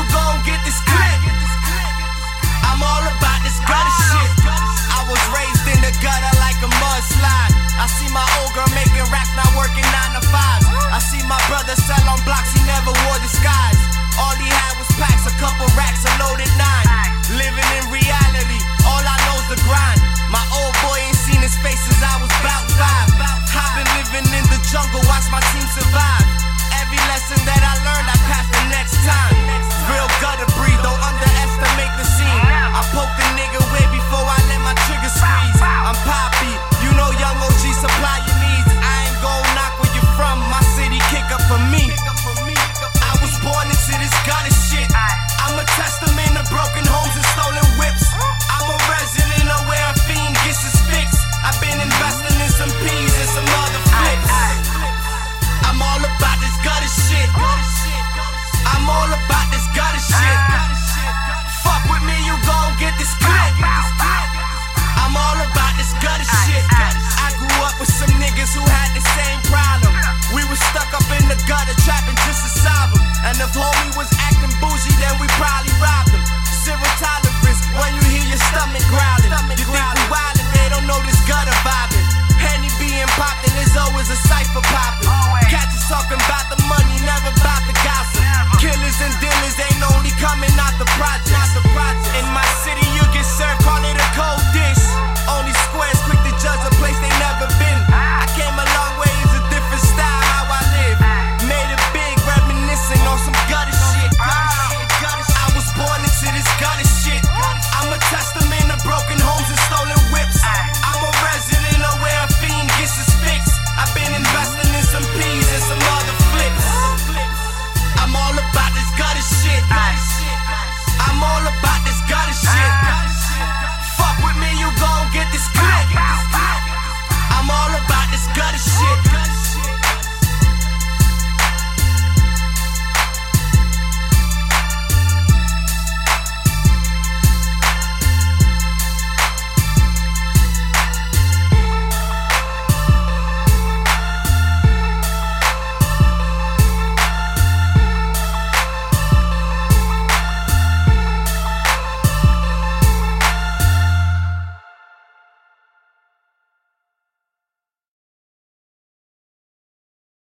you gon' get this clip? I'm all about this gutter shit. I was raised in the gutter like a mudslide. I see my old girl making racks, not working nine to five. I see my brother sell on blocks, he never wore disguise. All he had was packs, a couple racks, a loaded nine. Living in reality, all I know's the grind. My old boy ain't seen his face since I was about five. I've been living in the jungle, watch my team survive. Get this. I'm all about this gutter shit. I grew up with some niggas who had the same problem. We was stuck up in the gutter trapping just to solve 'em. And if homie was acting bougie, then we probably